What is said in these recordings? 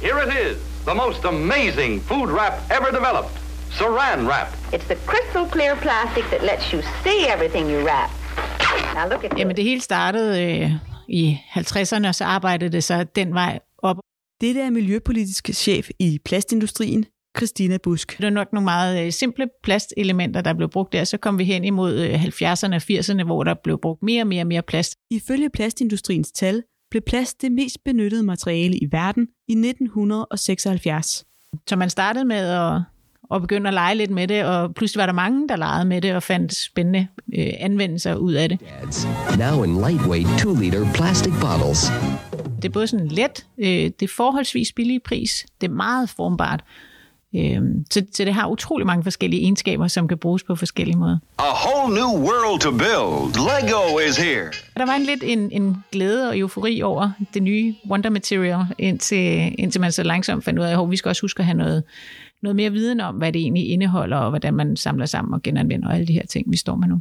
Here it is, the most amazing food wrap ever developed. Saran wrap. It's the crystal clear plastic that lets you see everything you wrap. Now look at Jamen det hele startede øh, i 50'erne, og så arbejdede det så den vej op. Dette er miljøpolitisk chef i plastindustrien, Christina Busk. Det er nok nogle meget øh, simple plastelementer, der blev brugt der. Så kom vi hen imod øh, 70'erne og 80'erne, hvor der blev brugt mere og mere og mere plast. Ifølge plastindustriens tal blev plast det mest benyttede materiale i verden i 1976. Så man startede med at, at begynde at lege lidt med det, og pludselig var der mange, der legede med det og fandt spændende øh, anvendelser ud af det. Now in lightweight 2-liter plastic bottles. Det er både sådan let, øh, det er forholdsvis billig pris, det er meget formbart, øh, så, så det har utrolig mange forskellige egenskaber, som kan bruges på forskellige måder. A whole new world to build. Lego is here. Og der var en lidt en, en glæde og eufori over det nye Wonder Material, indtil, indtil man så langsomt fandt ud af, at vi skal også huske at have noget, noget mere viden om, hvad det egentlig indeholder, og hvordan man samler sammen og genanvender, og alle de her ting, vi står med nu.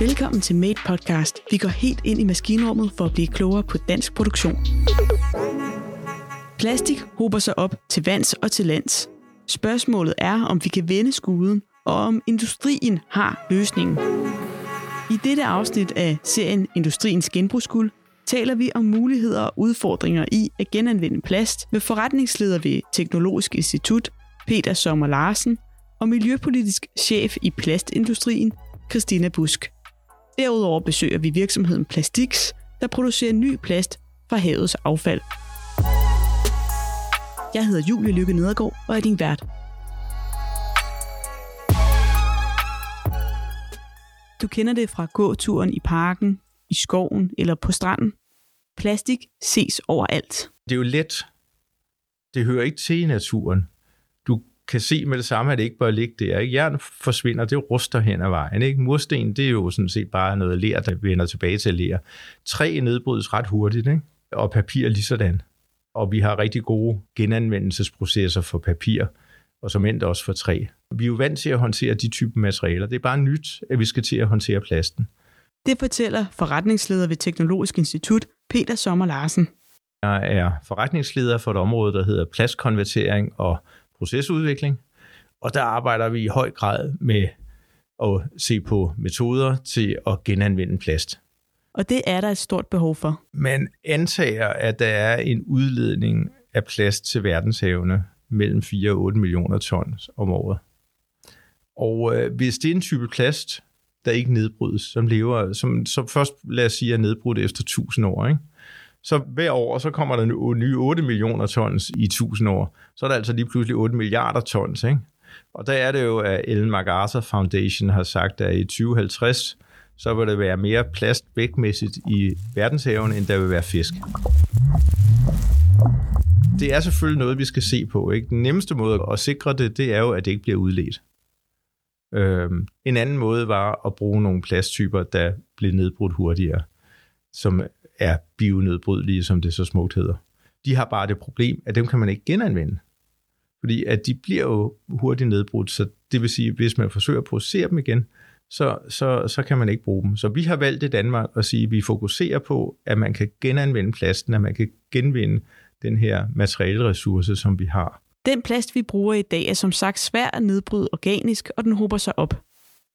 Velkommen til Made Podcast. Vi går helt ind i maskinrummet for at blive klogere på dansk produktion. Plastik hober sig op til vands og til lands. Spørgsmålet er, om vi kan vende skuden, og om industrien har løsningen. I dette afsnit af serien Industriens Genbrugsguld taler vi om muligheder og udfordringer i at genanvende plast med forretningsleder ved Teknologisk Institut, Peter Sommer Larsen, og miljøpolitisk chef i plastindustrien, Christina Busk. Derudover besøger vi virksomheden Plastix, der producerer ny plast fra havets affald. Jeg hedder Julie Lykke Nedergaard og er din vært. Du kender det fra gåturen i parken, i skoven eller på stranden. Plastik ses overalt. Det er jo let. Det hører ikke til i naturen. Du kan se med det samme, at det ikke bør ligge der. Ikke? Jern forsvinder, det ruster hen ad vejen. Ikke? Mursten, det er jo sådan set bare noget ler, der vender tilbage til ler. Træ nedbrydes ret hurtigt, ikke? og papir lige sådan. Og vi har rigtig gode genanvendelsesprocesser for papir, og som endt også for træ. Vi er jo vant til at håndtere de typer materialer. Det er bare nyt, at vi skal til at håndtere plasten. Det fortæller forretningsleder ved Teknologisk Institut, Peter Sommer Larsen. Jeg er forretningsleder for et område, der hedder plastkonvertering og procesudvikling. Og der arbejder vi i høj grad med at se på metoder til at genanvende plast. Og det er der et stort behov for. Man antager, at der er en udledning af plast til verdenshavene mellem 4 og 8 millioner tons om året. Og øh, hvis det er en type plast, der ikke nedbrydes, som lever, som, som først, lad os sige, er nedbrudt efter 1000 år, ikke? så hver år, så kommer der nye 8 millioner tons i 1000 år. Så er der altså lige pludselig 8 milliarder tons. Ikke? Og der er det jo, at Ellen MacArthur Foundation har sagt, at i 2050, så vil der være mere plast vægtmæssigt i verdenshaven, end der vil være fisk. Det er selvfølgelig noget, vi skal se på. Ikke? Den nemmeste måde at sikre det, det er jo, at det ikke bliver udledt. Øhm, en anden måde var at bruge nogle plasttyper, der blev nedbrudt hurtigere, som er bionedbrydelige, som det så smukt hedder. De har bare det problem, at dem kan man ikke genanvende. Fordi at de bliver jo hurtigt nedbrudt, så det vil sige, at hvis man forsøger at producere dem igen, så, så, så kan man ikke bruge dem. Så vi har valgt i Danmark at sige, at vi fokuserer på, at man kan genanvende plasten, at man kan genvinde den her materialeressource, som vi har. Den plast, vi bruger i dag, er som sagt svær at nedbryde organisk, og den hober sig op.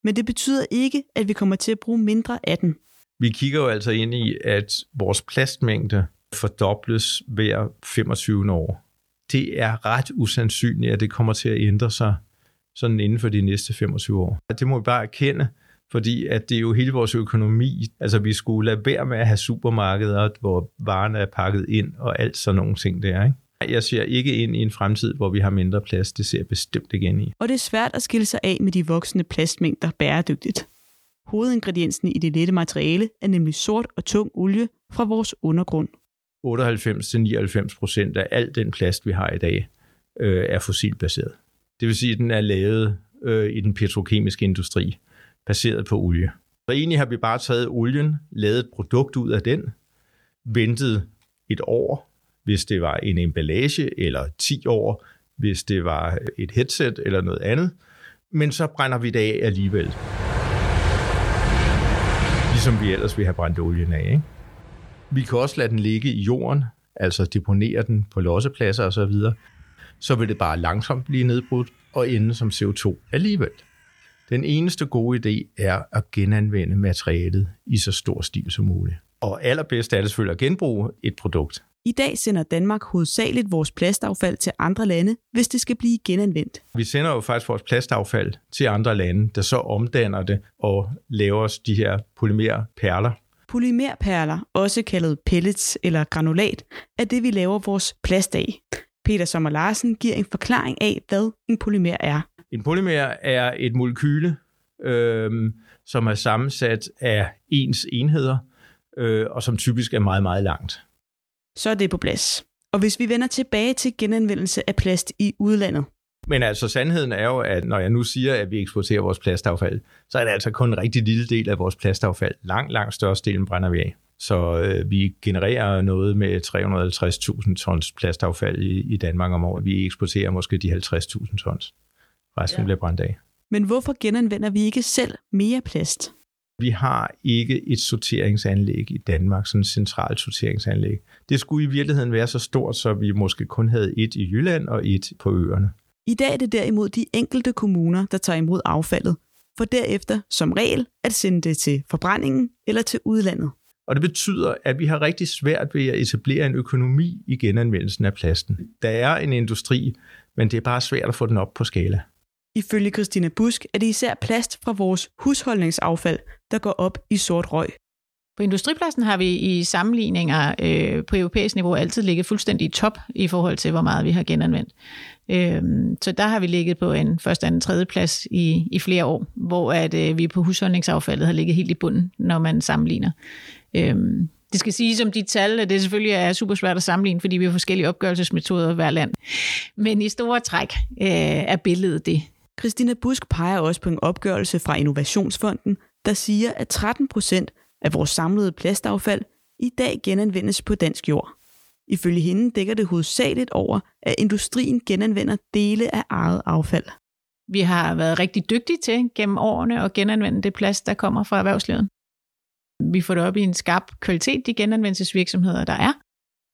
Men det betyder ikke, at vi kommer til at bruge mindre af den. Vi kigger jo altså ind i, at vores plastmængde fordobles hver 25 år. Det er ret usandsynligt, at det kommer til at ændre sig sådan inden for de næste 25 år. Det må vi bare erkende, fordi at det er jo hele vores økonomi. Altså vi skulle lade være med at have supermarkeder, hvor varerne er pakket ind og alt sådan nogle ting der. Ikke? Jeg ser ikke ind i en fremtid, hvor vi har mindre plads. Det ser jeg bestemt ikke ind i. Og det er svært at skille sig af med de voksende plastmængder bæredygtigt. Hovedingrediensen i det lette materiale er nemlig sort og tung olie fra vores undergrund. 98-99 procent af al den plast, vi har i dag, øh, er fossilbaseret. Det vil sige, at den er lavet øh, i den petrokemiske industri, baseret på olie. Så egentlig har vi bare taget olien, lavet et produkt ud af den, ventet et år, hvis det var en emballage, eller 10 år, hvis det var et headset eller noget andet, men så brænder vi det af alligevel ligesom vi ellers ville have brændt olien af. Ikke? Vi kan også lade den ligge i jorden altså deponere den på lossepladser osv., så vil det bare langsomt blive nedbrudt og ende som CO2 alligevel. Den eneste gode idé er at genanvende materialet i så stor stil som muligt. Og allerbedst er det selvfølgelig at genbruge et produkt. I dag sender Danmark hovedsageligt vores plastaffald til andre lande, hvis det skal blive genanvendt. Vi sender jo faktisk vores plastaffald til andre lande, der så omdanner det og laver de her polymerperler. Polymerperler, også kaldet pellets eller granulat, er det, vi laver vores plast af. Peter Sommer Larsen giver en forklaring af, hvad en polymer er. En polymer er et molekyle, øh, som er sammensat af ens enheder, øh, og som typisk er meget, meget langt. Så er det på plads. Og hvis vi vender tilbage til genanvendelse af plast i udlandet. Men altså sandheden er jo, at når jeg nu siger, at vi eksporterer vores plastaffald, så er det altså kun en rigtig lille del af vores plastaffald. Langt, langt størstedelen brænder vi af. Så øh, vi genererer noget med 350.000 tons plastaffald i, i Danmark om året. Vi eksporterer måske de 50.000 tons. Resten ja. bliver brændt af. Men hvorfor genanvender vi ikke selv mere plast? Vi har ikke et sorteringsanlæg i Danmark, sådan et centralt sorteringsanlæg. Det skulle i virkeligheden være så stort, så vi måske kun havde et i Jylland og et på øerne. I dag er det derimod de enkelte kommuner, der tager imod affaldet, for derefter som regel at sende det til forbrændingen eller til udlandet. Og det betyder, at vi har rigtig svært ved at etablere en økonomi i genanvendelsen af plasten. Der er en industri, men det er bare svært at få den op på skala. Ifølge Christina Busk er det især plast fra vores husholdningsaffald, der går op i sort røg. På industripladsen har vi i sammenligninger øh, på europæisk niveau altid ligget fuldstændig i top i forhold til, hvor meget vi har genanvendt. Øh, så der har vi ligget på en første, anden, tredje plads i, i flere år, hvor at, øh, vi på husholdningsaffaldet har ligget helt i bunden, når man sammenligner. Øh, det skal sige som de tal, at det selvfølgelig er super svært at sammenligne, fordi vi har forskellige opgørelsesmetoder hver land. Men i store træk øh, er billedet det. Christina Busk peger også på en opgørelse fra Innovationsfonden, der siger, at 13 procent af vores samlede plastaffald i dag genanvendes på dansk jord. Ifølge hende dækker det hovedsageligt over, at industrien genanvender dele af eget affald. Vi har været rigtig dygtige til gennem årene at genanvende det plast, der kommer fra erhvervslivet. Vi får det op i en skarp kvalitet, de genanvendelsesvirksomheder, der er,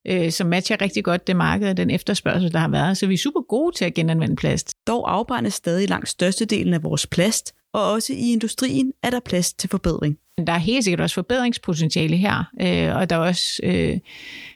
øh, som matcher rigtig godt det marked og den efterspørgsel, der har været. Så vi er super gode til at genanvende plast. Dog afbrændes stadig langt størstedelen af vores plast, og også i industrien er der plads til forbedring. Der er helt sikkert også forbedringspotentiale her, øh, og der er også øh,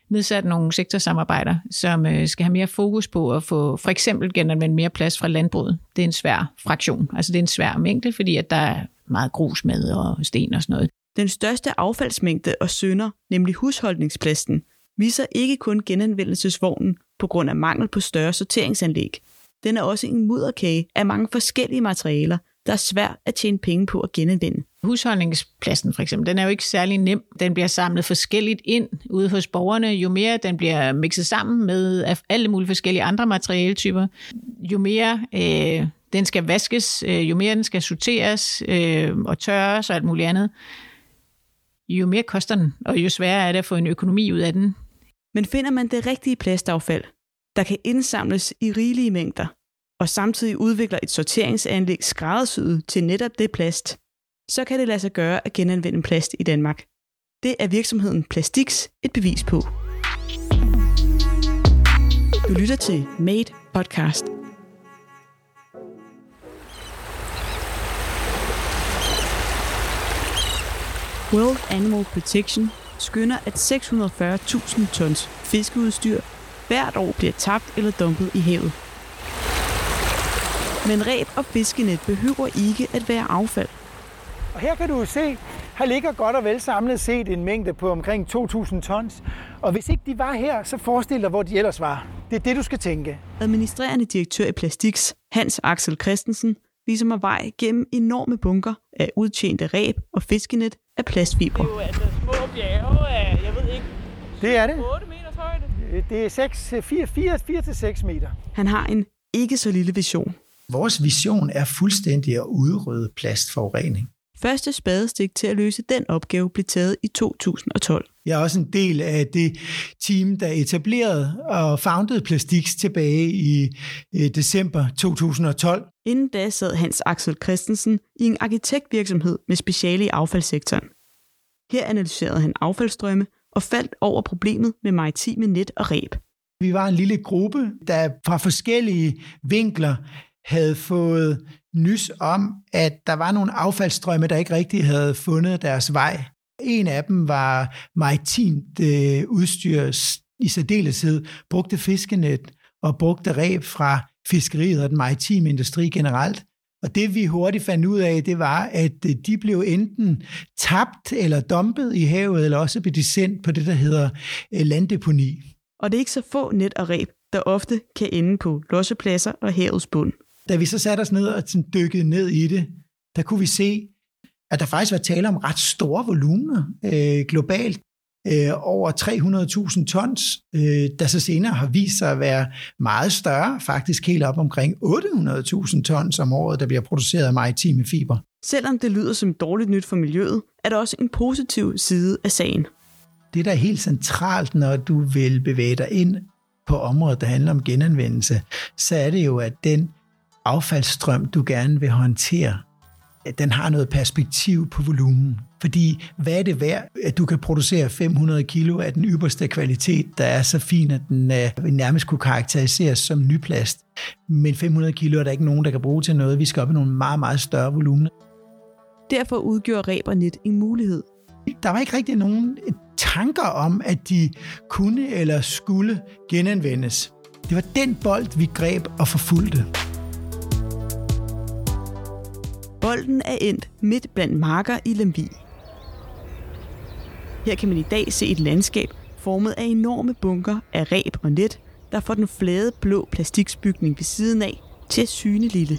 nedsat nogle sektorsamarbejder, som øh, skal have mere fokus på at få for eksempel genanvendt mere plads fra landbruget. Det er en svær fraktion, altså det er en svær mængde, fordi at der er meget grus med og sten og sådan noget. Den største affaldsmængde og sønder, nemlig husholdningsplasten, viser ikke kun genanvendelsesvognen på grund af mangel på større sorteringsanlæg. Den er også en mudderkage af mange forskellige materialer, der er svært at tjene penge på at genanvende. Husholdningspladsen for eksempel, den er jo ikke særlig nem. Den bliver samlet forskelligt ind ude hos borgerne. Jo mere den bliver mixet sammen med alle mulige forskellige andre materialetyper, jo mere øh, den skal vaskes, øh, jo mere den skal sorteres øh, og tørres og alt muligt andet, jo mere koster den, og jo sværere er det at få en økonomi ud af den. Men finder man det rigtige plastaffald, der kan indsamles i rigelige mængder, og samtidig udvikler et sorteringsanlæg skræddersyet til netop det plast, så kan det lade sig gøre at genanvende plast i Danmark. Det er virksomheden Plastix et bevis på. Du lytter til Made Podcast. World Animal Protection skynder, at 640.000 tons fiskeudstyr hvert år bliver tabt eller dumpet i havet. Men ræb og fiskenet behøver ikke at være affald. Og her kan du se, her ligger godt og vel samlet set en mængde på omkring 2.000 tons. Og hvis ikke de var her, så forestil dig, hvor de ellers var. Det er det, du skal tænke. Administrerende direktør i Plastix, Hans Axel Christensen, viser mig vej gennem enorme bunker af udtjente ræb og fiskenet af plastfiber. Det er jo altså små bjerge af, jeg ved ikke, Det er det. 8 meters højde. Det er 6, 4, 4, 4 til 6 meter. Han har en ikke så lille vision. Vores vision er fuldstændig at udrydde plastforurening. Første spadestik til at løse den opgave blev taget i 2012. Jeg er også en del af det team, der etablerede og founded Plastix tilbage i øh, december 2012. Inden da sad Hans Axel Christensen i en arkitektvirksomhed med speciale i affaldssektoren. Her analyserede han affaldsstrømme og faldt over problemet med maritime net og ræb. Vi var en lille gruppe, der fra forskellige vinkler havde fået nys om, at der var nogle affaldsstrømme, der ikke rigtig havde fundet deres vej. En af dem var maritimt øh, udstyr i særdeleshed, brugte fiskenet og brugte ræb fra fiskeriet og den maritime industri generelt. Og det vi hurtigt fandt ud af, det var, at øh, de blev enten tabt eller dumpet i havet, eller også blev de sendt på det, der hedder øh, landdeponi. Og det er ikke så få net og ræb, der ofte kan ende på lossepladser og havets bund. Da vi så satte os ned og dykkede ned i det, der kunne vi se, at der faktisk var tale om ret store volumener øh, globalt. Øh, over 300.000 tons, øh, der så senere har vist sig at være meget større, faktisk helt op omkring 800.000 tons om året, der bliver produceret af maritime fiber. Selvom det lyder som dårligt nyt for miljøet, er der også en positiv side af sagen. Det, der er helt centralt, når du vil bevæge dig ind på området, der handler om genanvendelse, så er det jo, at den affaldsstrøm, du gerne vil håndtere, den har noget perspektiv på volumen. Fordi hvad er det værd, at du kan producere 500 kilo af den ypperste kvalitet, der er så fin, at den uh, nærmest kunne karakteriseres som nyplast. Men 500 kilo er der ikke nogen, der kan bruge til noget. Vi skal op i nogle meget, meget større volumener. Derfor udgjorde ræb og net en mulighed. Der var ikke rigtig nogen tanker om, at de kunne eller skulle genanvendes. Det var den bold, vi greb og forfulgte. Bolden er endt midt blandt marker i Lemvi. Her kan man i dag se et landskab formet af enorme bunker af ræb og net, der får den flade blå plastiksbygning ved siden af til at syne lille.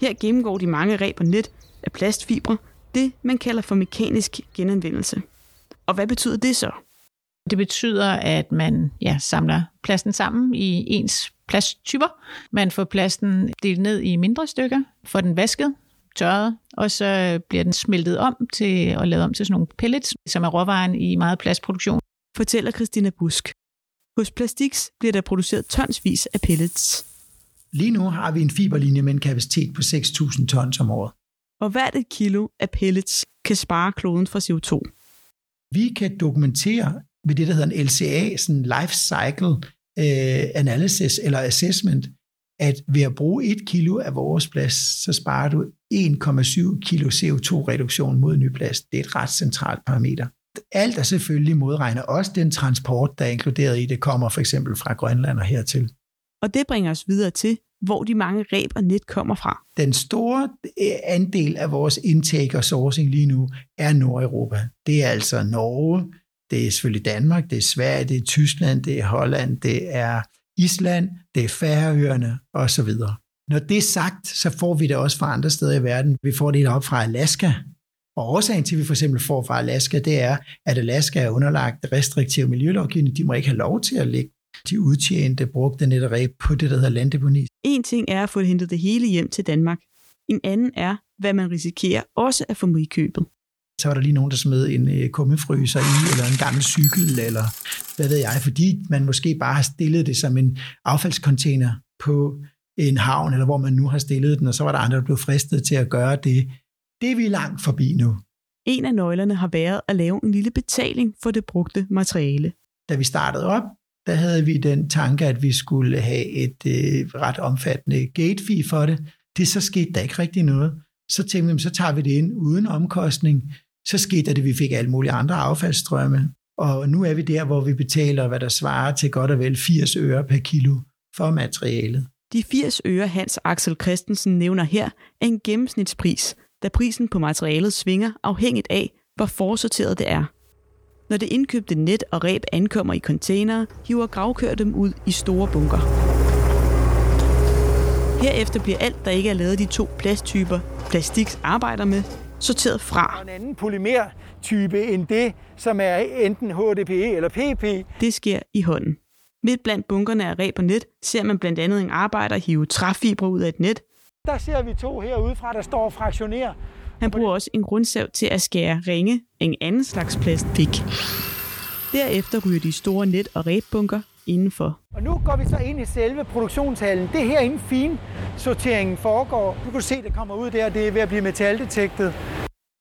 Her gennemgår de mange ræb og net af plastfibre, det man kalder for mekanisk genanvendelse. Og hvad betyder det så? Det betyder, at man ja, samler plasten sammen i ens plasttyper. Man får plasten delt ned i mindre stykker, får den vasket, tørret, og så bliver den smeltet om til og lavet om til sådan nogle pellets, som er råvaren i meget plastproduktion. Fortæller Christina Busk. Hos Plastix bliver der produceret tonsvis af pellets. Lige nu har vi en fiberlinje med en kapacitet på 6.000 tons om året. Og hvert et kilo af pellets kan spare kloden for CO2. Vi kan dokumentere ved det, der hedder en LCA, sådan life cycle uh, analysis eller assessment, at ved at bruge et kilo af vores plast, så sparer du 1,7 kilo CO2-reduktion mod ny plast. Det er et ret centralt parameter. Alt er selvfølgelig modregnet. Også den transport, der er inkluderet i det, kommer for eksempel fra Grønland og hertil. Og det bringer os videre til, hvor de mange ræb og net kommer fra. Den store øh, andel af vores intake og sourcing lige nu er Nordeuropa. Det er altså Norge, det er selvfølgelig Danmark, det er Sverige, det er Tyskland, det er Holland, det er Island, det er Færøerne osv. Når det er sagt, så får vi det også fra andre steder i verden. Vi får det op fra Alaska. Og årsagen til, at vi for eksempel får fra Alaska, det er, at Alaska er underlagt restriktiv miljølovgivning. De må ikke have lov til at lægge de udtjente brugte netteræb på det, der hedder landdeponi. En ting er at få hentet det hele hjem til Danmark. En anden er, hvad man risikerer også at få med i købet. Så var der lige nogen, der smed en øh, kummefryser i, eller en gammel cykel, eller hvad ved jeg, fordi man måske bare har stillet det som en affaldskontainer på en havn, eller hvor man nu har stillet den, og så var der andre, der blev fristet til at gøre det. Det er vi langt forbi nu. En af nøglerne har været at lave en lille betaling for det brugte materiale. Da vi startede op, der havde vi den tanke, at vi skulle have et øh, ret omfattende gate fee for det. Det så skete der ikke rigtig noget. Så tænkte vi, så tager vi det ind uden omkostning. Så skete det, at vi fik alle mulige andre affaldsstrømme. Og nu er vi der, hvor vi betaler, hvad der svarer til godt og vel 80 øre per kilo for materialet. De 80 øre Hans Axel Christensen nævner her er en gennemsnitspris, da prisen på materialet svinger afhængigt af, hvor forsorteret det er. Når det indkøbte net og ræb ankommer i containere, hiver gravkør dem ud i store bunker. Herefter bliver alt, der ikke er lavet de to plasttyper, plastiks arbejder med, sorteret fra. En anden polymertype end det, som er enten HDPE eller PP. Det sker i hånden. Midt blandt bunkerne af ræb og net ser man blandt andet en arbejder hive træfibre ud af et net. Der ser vi to herudefra, der står og fraktionerer. Han bruger også en rundsav til at skære ringe, en anden slags plastik. Derefter ryger de store net- og ræbbunker indenfor. Og nu går vi så ind i selve produktionshallen. Det er herinde fin sorteringen foregår. Du kan se, det kommer ud der, det er ved at blive metaldetektet.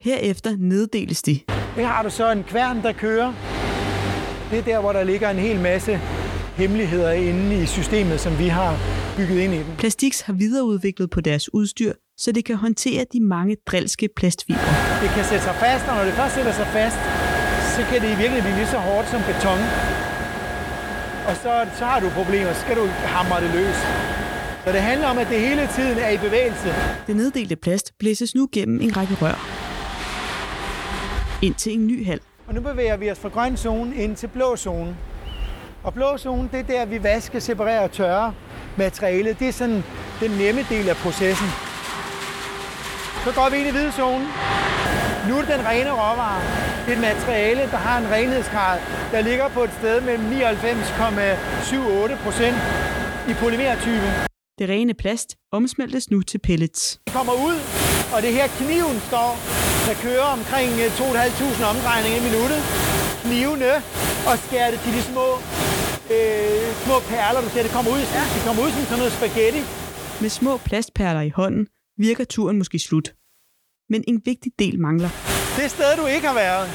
Herefter neddeles de. Her har du så en kværn, der kører. Det er der, hvor der ligger en hel masse hemmeligheder inde i systemet, som vi har bygget ind i den. Plastix har videreudviklet på deres udstyr, så det kan håndtere de mange drilske plastfibre. Det kan sætte sig fast, og når det først sætter sig fast, så kan det i virkeligheden blive lige så hårdt som beton. Og så, så har du problemer, så skal du hamre det løs. Så det handler om, at det hele tiden er i bevægelse. Det neddelte plast blæses nu gennem en række rør. Ind til en ny hal. Og nu bevæger vi os fra grøn zone ind til blå zone. Og blå zone, det er der, vi vasker, separerer og tørrer materialet. Det er sådan den nemme del af processen. Så går vi ind i hvide zone. Nu er det den rene råvare. Et materiale, der har en renhedsgrad, der ligger på et sted mellem 99,78 procent i polymertype. Det rene plast omsmeltes nu til pellets. Det kommer ud, og det her kniven står, der kører omkring 2.500 omdrejninger i minuttet. Knivene, og skærer det til de små, øh, små perler, du ser, det kommer ud, det kommer ud som sådan noget spaghetti. Med små plastperler i hånden virker turen måske slut. Men en vigtig del mangler. Det sted, du ikke har været,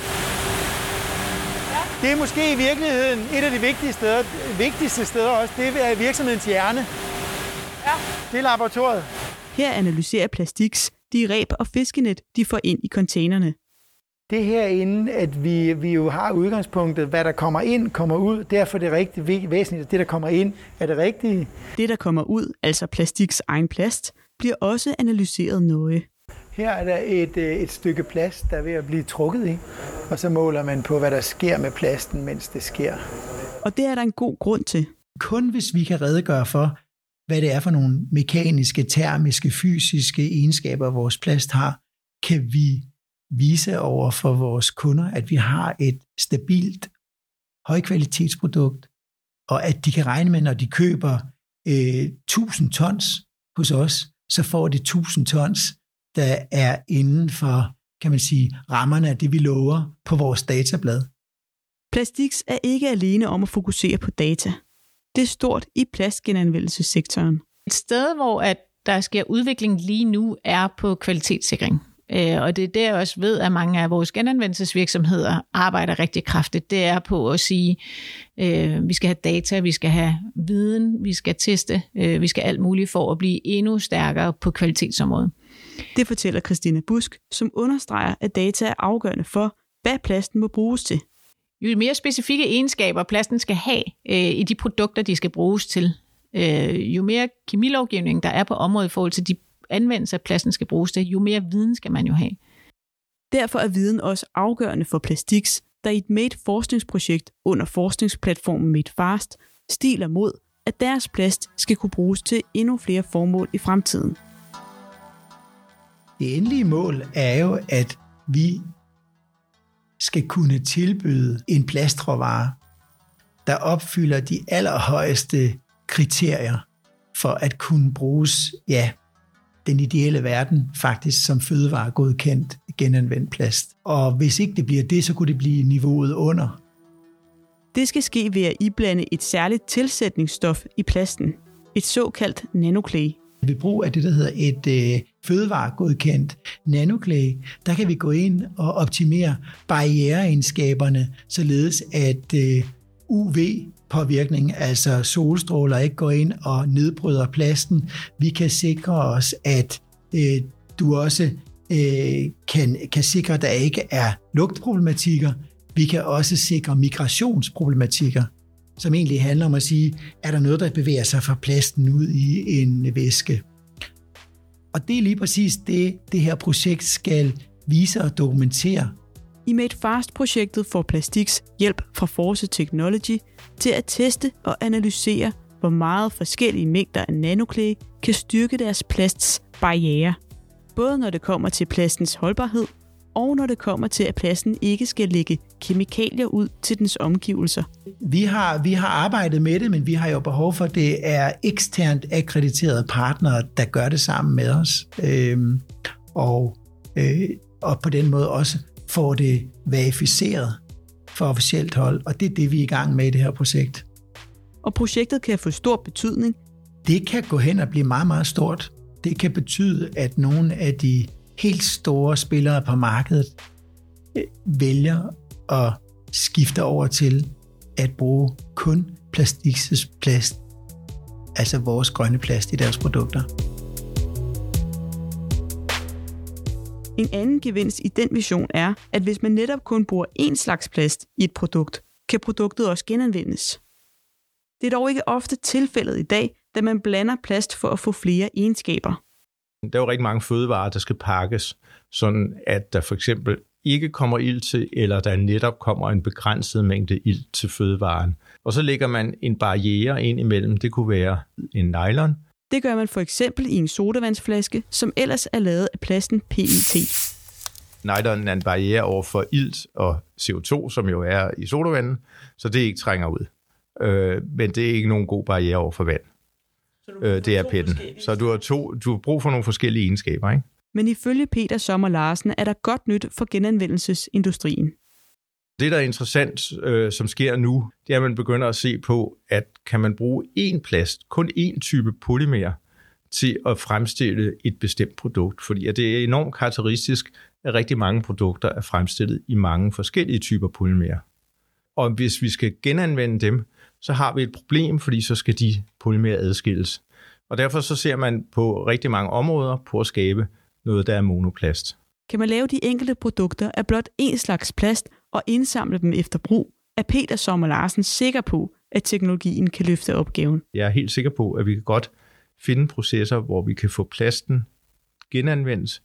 det er måske i virkeligheden et af de vigtigste steder, vigtigste steder også, det er virksomhedens hjerne. Ja. Det er laboratoriet. Her analyserer Plastix de ræb og fiskenet, de får ind i containerne. Det herinde, at vi, vi jo har udgangspunktet, hvad der kommer ind, kommer ud. Derfor er det rigtig væsentligt, at det, der kommer ind, er det rigtige. Det, der kommer ud, altså Plastix egen plast, bliver også analyseret nøje. Her er der et, øh, et stykke plast, der er ved at blive trukket i, og så måler man på, hvad der sker med plasten, mens det sker. Og det er der en god grund til. Kun hvis vi kan redegøre for, hvad det er for nogle mekaniske, termiske, fysiske egenskaber, vores plast har, kan vi vise over for vores kunder, at vi har et stabilt, højkvalitetsprodukt, og at de kan regne med, når de køber øh, 1000 tons hos os, så får de 1000 tons, der er inden for, kan man sige, rammerne af det, vi lover på vores datablad. Plastix er ikke alene om at fokusere på data. Det er stort i plastgenanvendelsessektoren. Et sted, hvor at der sker udvikling lige nu, er på kvalitetssikring. Øh, og det er der, jeg også ved, at mange af vores genanvendelsesvirksomheder arbejder rigtig kraftigt. Det er på at sige, øh, vi skal have data, vi skal have viden, vi skal teste, øh, vi skal alt muligt for at blive endnu stærkere på kvalitetsområdet. Det fortæller Christine Busk, som understreger, at data er afgørende for, hvad plasten må bruges til. Jo mere specifikke egenskaber plasten skal have øh, i de produkter, de skal bruges til, øh, jo mere kemilovgivning der er på området i forhold til de anvendelser, plasten skal bruges til, jo mere viden skal man jo have. Derfor er viden også afgørende for Plastix, der i et MADE forskningsprojekt under forskningsplatformen MADE Fast stiler mod, at deres plast skal kunne bruges til endnu flere formål i fremtiden. Det endelige mål er jo, at vi skal kunne tilbyde en plastråvare, der opfylder de allerhøjeste kriterier for at kunne bruges, ja, den ideelle verden faktisk som fødevare godkendt genanvendt plast. Og hvis ikke det bliver det, så kunne det blive niveauet under. Det skal ske ved at iblande et særligt tilsætningsstof i plasten, et såkaldt nanoklæge. Ved brug af det, der hedder et øh, fødevaregodkendt nanoclay, der kan vi gå ind og optimere barriereegenskaberne, således at øh, UV-påvirkning, altså solstråler, ikke går ind og nedbryder plasten. Vi kan sikre os, at øh, du også øh, kan, kan sikre, at der ikke er lugtproblematikker. Vi kan også sikre migrationsproblematikker, som egentlig handler om at sige, er der noget, der bevæger sig fra plasten ud i en væske. Og det er lige præcis det, det her projekt skal vise og dokumentere. I Made Fast-projektet får Plastiks hjælp fra Force Technology til at teste og analysere, hvor meget forskellige mængder af nanoclay kan styrke deres plasts barriere. Både når det kommer til plastens holdbarhed, og når det kommer til, at plasten ikke skal lægge kemikalier ud til dens omgivelser. Vi har, vi har arbejdet med det, men vi har jo behov for, at det er eksternt akkrediterede partnere, der gør det sammen med os. Øhm, og, øh, og på den måde også får det verificeret for officielt hold, og det er det, vi er i gang med i det her projekt. Og projektet kan få stor betydning. Det kan gå hen og blive meget, meget stort. Det kan betyde, at nogle af de helt store spillere på markedet øh, vælger at skifte over til at bruge kun Plastiks' plast, altså vores grønne plast i deres produkter. En anden gevinst i den vision er, at hvis man netop kun bruger én slags plast i et produkt, kan produktet også genanvendes. Det er dog ikke ofte tilfældet i dag, da man blander plast for at få flere egenskaber. Der er jo rigtig mange fødevarer, der skal pakkes, sådan at der for eksempel ikke kommer ild til, eller der netop kommer en begrænset mængde ild til fødevaren. Og så lægger man en barriere ind imellem. Det kunne være en nylon. Det gør man for eksempel i en sodavandsflaske, som ellers er lavet af plasten PET. Nylon er en barriere over for ilt og CO2, som jo er i sodavanden, så det ikke trænger ud. Øh, men det er ikke nogen god barriere over for vand. Øh, det er petten. Så du har, to, du har brug for nogle forskellige egenskaber, ikke? Men ifølge Peter Sommer Larsen er der godt nyt for genanvendelsesindustrien. Det, der er interessant, øh, som sker nu, det er, at man begynder at se på, at kan man bruge én plast, kun én type polymer, til at fremstille et bestemt produkt. Fordi at det er enormt karakteristisk, at rigtig mange produkter er fremstillet i mange forskellige typer polymer. Og hvis vi skal genanvende dem, så har vi et problem, fordi så skal de polymerer adskilles. Og derfor så ser man på rigtig mange områder på at skabe noget, der er monoplast. Kan man lave de enkelte produkter af blot én slags plast og indsamle dem efter brug, er Peter Sommer Larsen sikker på, at teknologien kan løfte opgaven. Jeg er helt sikker på, at vi kan godt finde processer, hvor vi kan få plasten genanvendt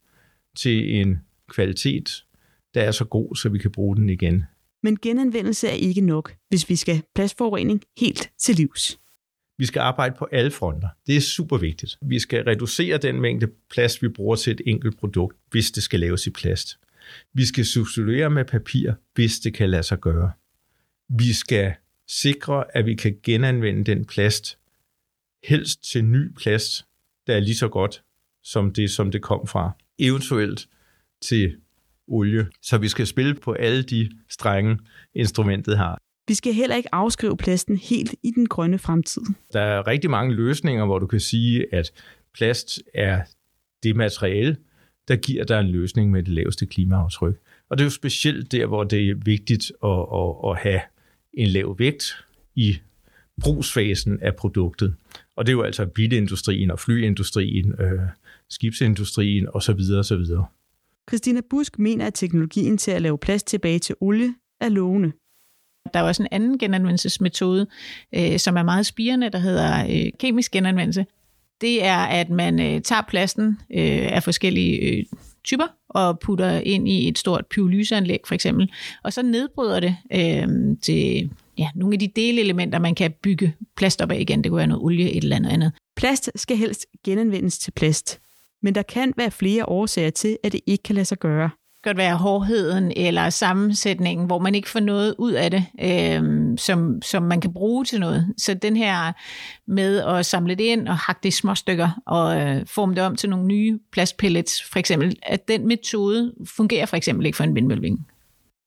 til en kvalitet, der er så god, så vi kan bruge den igen. Men genanvendelse er ikke nok, hvis vi skal plastforurening helt til livs. Vi skal arbejde på alle fronter. Det er super vigtigt. Vi skal reducere den mængde plast, vi bruger til et enkelt produkt, hvis det skal laves i plast. Vi skal substituere med papir, hvis det kan lade sig gøre. Vi skal sikre, at vi kan genanvende den plast, helst til ny plast, der er lige så godt som det, som det kom fra. Eventuelt til olie. Så vi skal spille på alle de strenge, instrumentet har. Vi skal heller ikke afskrive plasten helt i den grønne fremtid. Der er rigtig mange løsninger, hvor du kan sige, at plast er det materiale, der giver dig en løsning med det laveste klimaaftryk. Og det er jo specielt der, hvor det er vigtigt at, at, at have en lav vægt i brugsfasen af produktet. Og det er jo altså bilindustrien og flyindustrien, øh, skibsindustrien osv. osv. Christina Busk mener, at teknologien til at lave plast tilbage til olie er lovende. Der er også en anden genanvendelsesmetode, øh, som er meget spirende, der hedder øh, kemisk genanvendelse. Det er, at man øh, tager plasten øh, af forskellige øh, typer og putter ind i et stort pyrolyseanlæg for eksempel, og så nedbryder det øh, til ja, nogle af de delelementer, man kan bygge plast op af igen. Det kunne være noget olie, et eller andet andet. Plast skal helst genanvendes til plast, men der kan være flere årsager til, at det ikke kan lade sig gøre godt være hårdheden eller sammensætningen, hvor man ikke får noget ud af det, øh, som, som man kan bruge til noget. Så den her med at samle det ind og hakke det i små stykker og øh, forme det om til nogle nye plastpellets, for eksempel, at den metode fungerer for eksempel ikke for en vindmølving.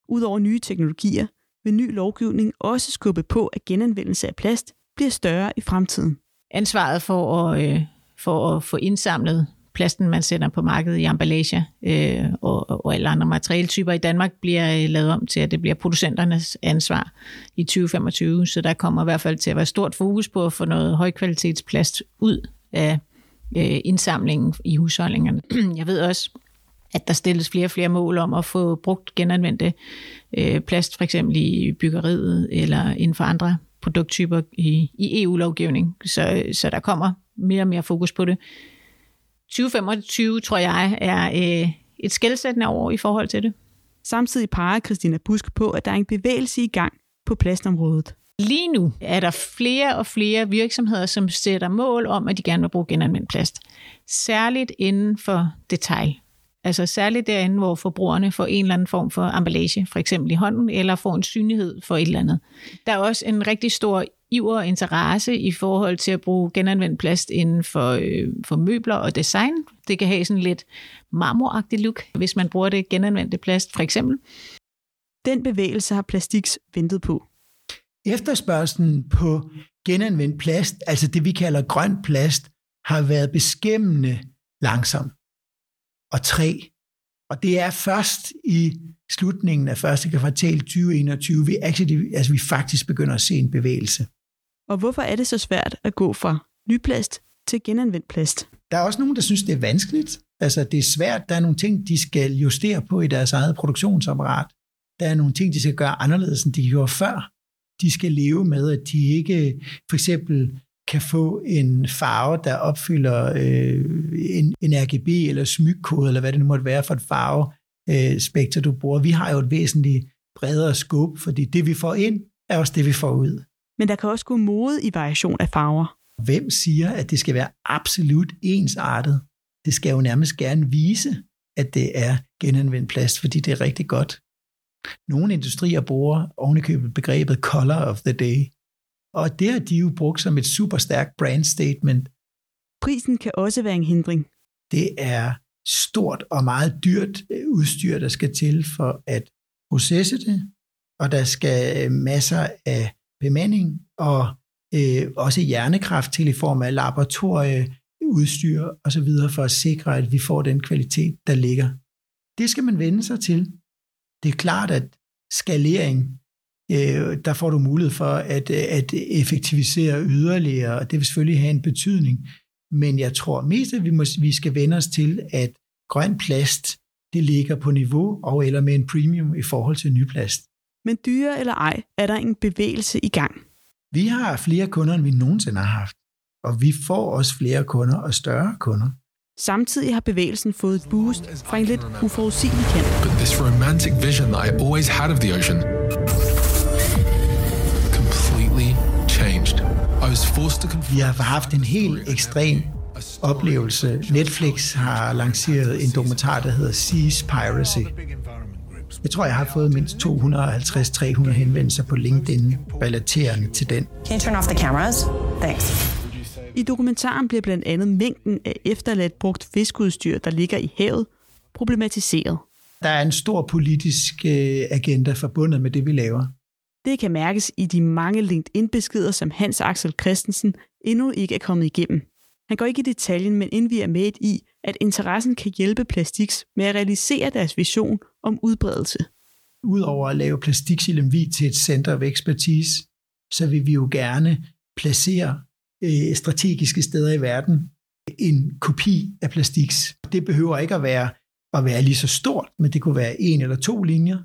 Udover nye teknologier vil ny lovgivning også skubbe på, at genanvendelse af plast bliver større i fremtiden. Ansvaret for at, øh, for at få indsamlet plasten, man sender på markedet i emballage øh, og, og alle andre materialtyper i Danmark bliver øh, lavet om til, at det bliver producenternes ansvar i 2025. Så der kommer i hvert fald til at være stort fokus på at få noget højkvalitetsplast ud af øh, indsamlingen i husholdningerne. Jeg ved også, at der stilles flere og flere mål om at få brugt genanvendte øh, plast, for eksempel i byggeriet eller inden for andre produkttyper i, i EU-lovgivning. Så, så der kommer mere og mere fokus på det. 2025, tror jeg, er øh, et skældsættende år i forhold til det. Samtidig peger Christina Busk på, at der er en bevægelse i gang på plastområdet. Lige nu er der flere og flere virksomheder, som sætter mål om, at de gerne vil bruge genanvendt plast. Særligt inden for detail. Altså særligt derinde, hvor forbrugerne får en eller anden form for emballage, for eksempel i hånden, eller får en synlighed for et eller andet. Der er også en rigtig stor iver og interesse i forhold til at bruge genanvendt plast inden for, øh, for møbler og design. Det kan have sådan lidt marmoragtigt look, hvis man bruger det genanvendte plast, for eksempel. Den bevægelse har Plastiks ventet på. Efterspørgselen på genanvendt plast, altså det vi kalder grøn plast, har været beskæmmende langsom og træ. Og det er først i slutningen af første kvartal 2021, vi, actually, altså vi faktisk begynder at se en bevægelse. Og hvorfor er det så svært at gå fra nyplast til genanvendt plast? Der er også nogen, der synes, det er vanskeligt. Altså, det er svært. Der er nogle ting, de skal justere på i deres eget produktionsapparat. Der er nogle ting, de skal gøre anderledes, end de gjorde før. De skal leve med, at de ikke for eksempel kan få en farve, der opfylder øh, en, en RGB eller smykkode, eller hvad det nu måtte være for et farve øh, du bruger. Vi har jo et væsentligt bredere scope, fordi det, vi får ind, er også det, vi får ud. Men der kan også gå mode i variation af farver. Hvem siger, at det skal være absolut ensartet? Det skal jo nærmest gerne vise, at det er genanvendt plast, fordi det er rigtig godt. Nogle industrier bruger ovenikøbet begrebet color of the day, og det har de jo brugt som et super stærkt brand statement. Prisen kan også være en hindring. Det er stort og meget dyrt øh, udstyr, der skal til for at processe det, og der skal øh, masser af bemanding og øh, også hjernekraft til i form af laboratorieudstyr osv. for at sikre, at vi får den kvalitet, der ligger. Det skal man vende sig til. Det er klart, at skalering øh, der får du mulighed for at, at effektivisere yderligere, og det vil selvfølgelig have en betydning. Men jeg tror mest, at vi, må, vi skal vende os til, at grøn plast, det ligger på niveau og eller med en premium i forhold til ny plast. Men dyre eller ej, er der en bevægelse i gang. Vi har flere kunder, end vi nogensinde har haft. Og vi får også flere kunder og større kunder. Samtidig har bevægelsen fået et boost fra en lidt uforudsigelig kant. But this romantic vision that I always had of the ocean changed. I was forced to Vi har haft en helt ekstrem oplevelse. Netflix har lanceret en dokumentar, der hedder Seas Piracy. Jeg tror, jeg har fået mindst 250-300 henvendelser på LinkedIn relaterende til den. Can you turn off the cameras? Thanks. I dokumentaren bliver blandt andet mængden af efterladt brugt fiskeudstyr, der ligger i havet, problematiseret. Der er en stor politisk øh, agenda forbundet med det, vi laver. Det kan mærkes i de mange LinkedIn-beskeder, som Hans Axel Christensen endnu ikke er kommet igennem. Han går ikke i detaljen, men indviger med i, at interessen kan hjælpe Plastiks med at realisere deres vision om udbredelse. Udover at lave Plastiks i Lemvi til et center of expertise, så vil vi jo gerne placere øh, strategiske steder i verden en kopi af Plastiks. Det behøver ikke at være, at være lige så stort, men det kunne være en eller to linjer,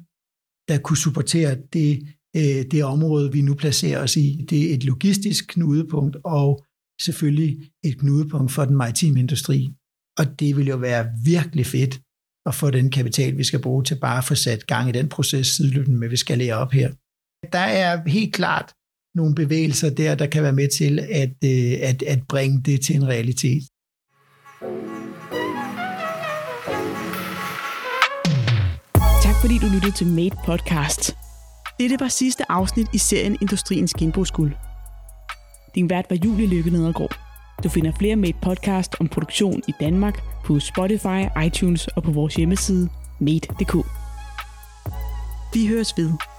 der kunne supportere det øh, det område, vi nu placerer os i. Det er et logistisk knudepunkt, og selvfølgelig et knudepunkt for den maritime industri. Og det vil jo være virkelig fedt at få den kapital, vi skal bruge til bare at få sat gang i den proces sideløbende med, at vi skal lære op her. Der er helt klart nogle bevægelser der, der kan være med til at, øh, at, at bringe det til en realitet. Tak fordi du lyttede til Made Podcast. Dette var sidste afsnit i serien Industriens Genbrugsguld. Din vært var Julie Lykke Nedergaard. Du finder flere Made podcast om produktion i Danmark på Spotify, iTunes og på vores hjemmeside made.dk. Vi høres ved.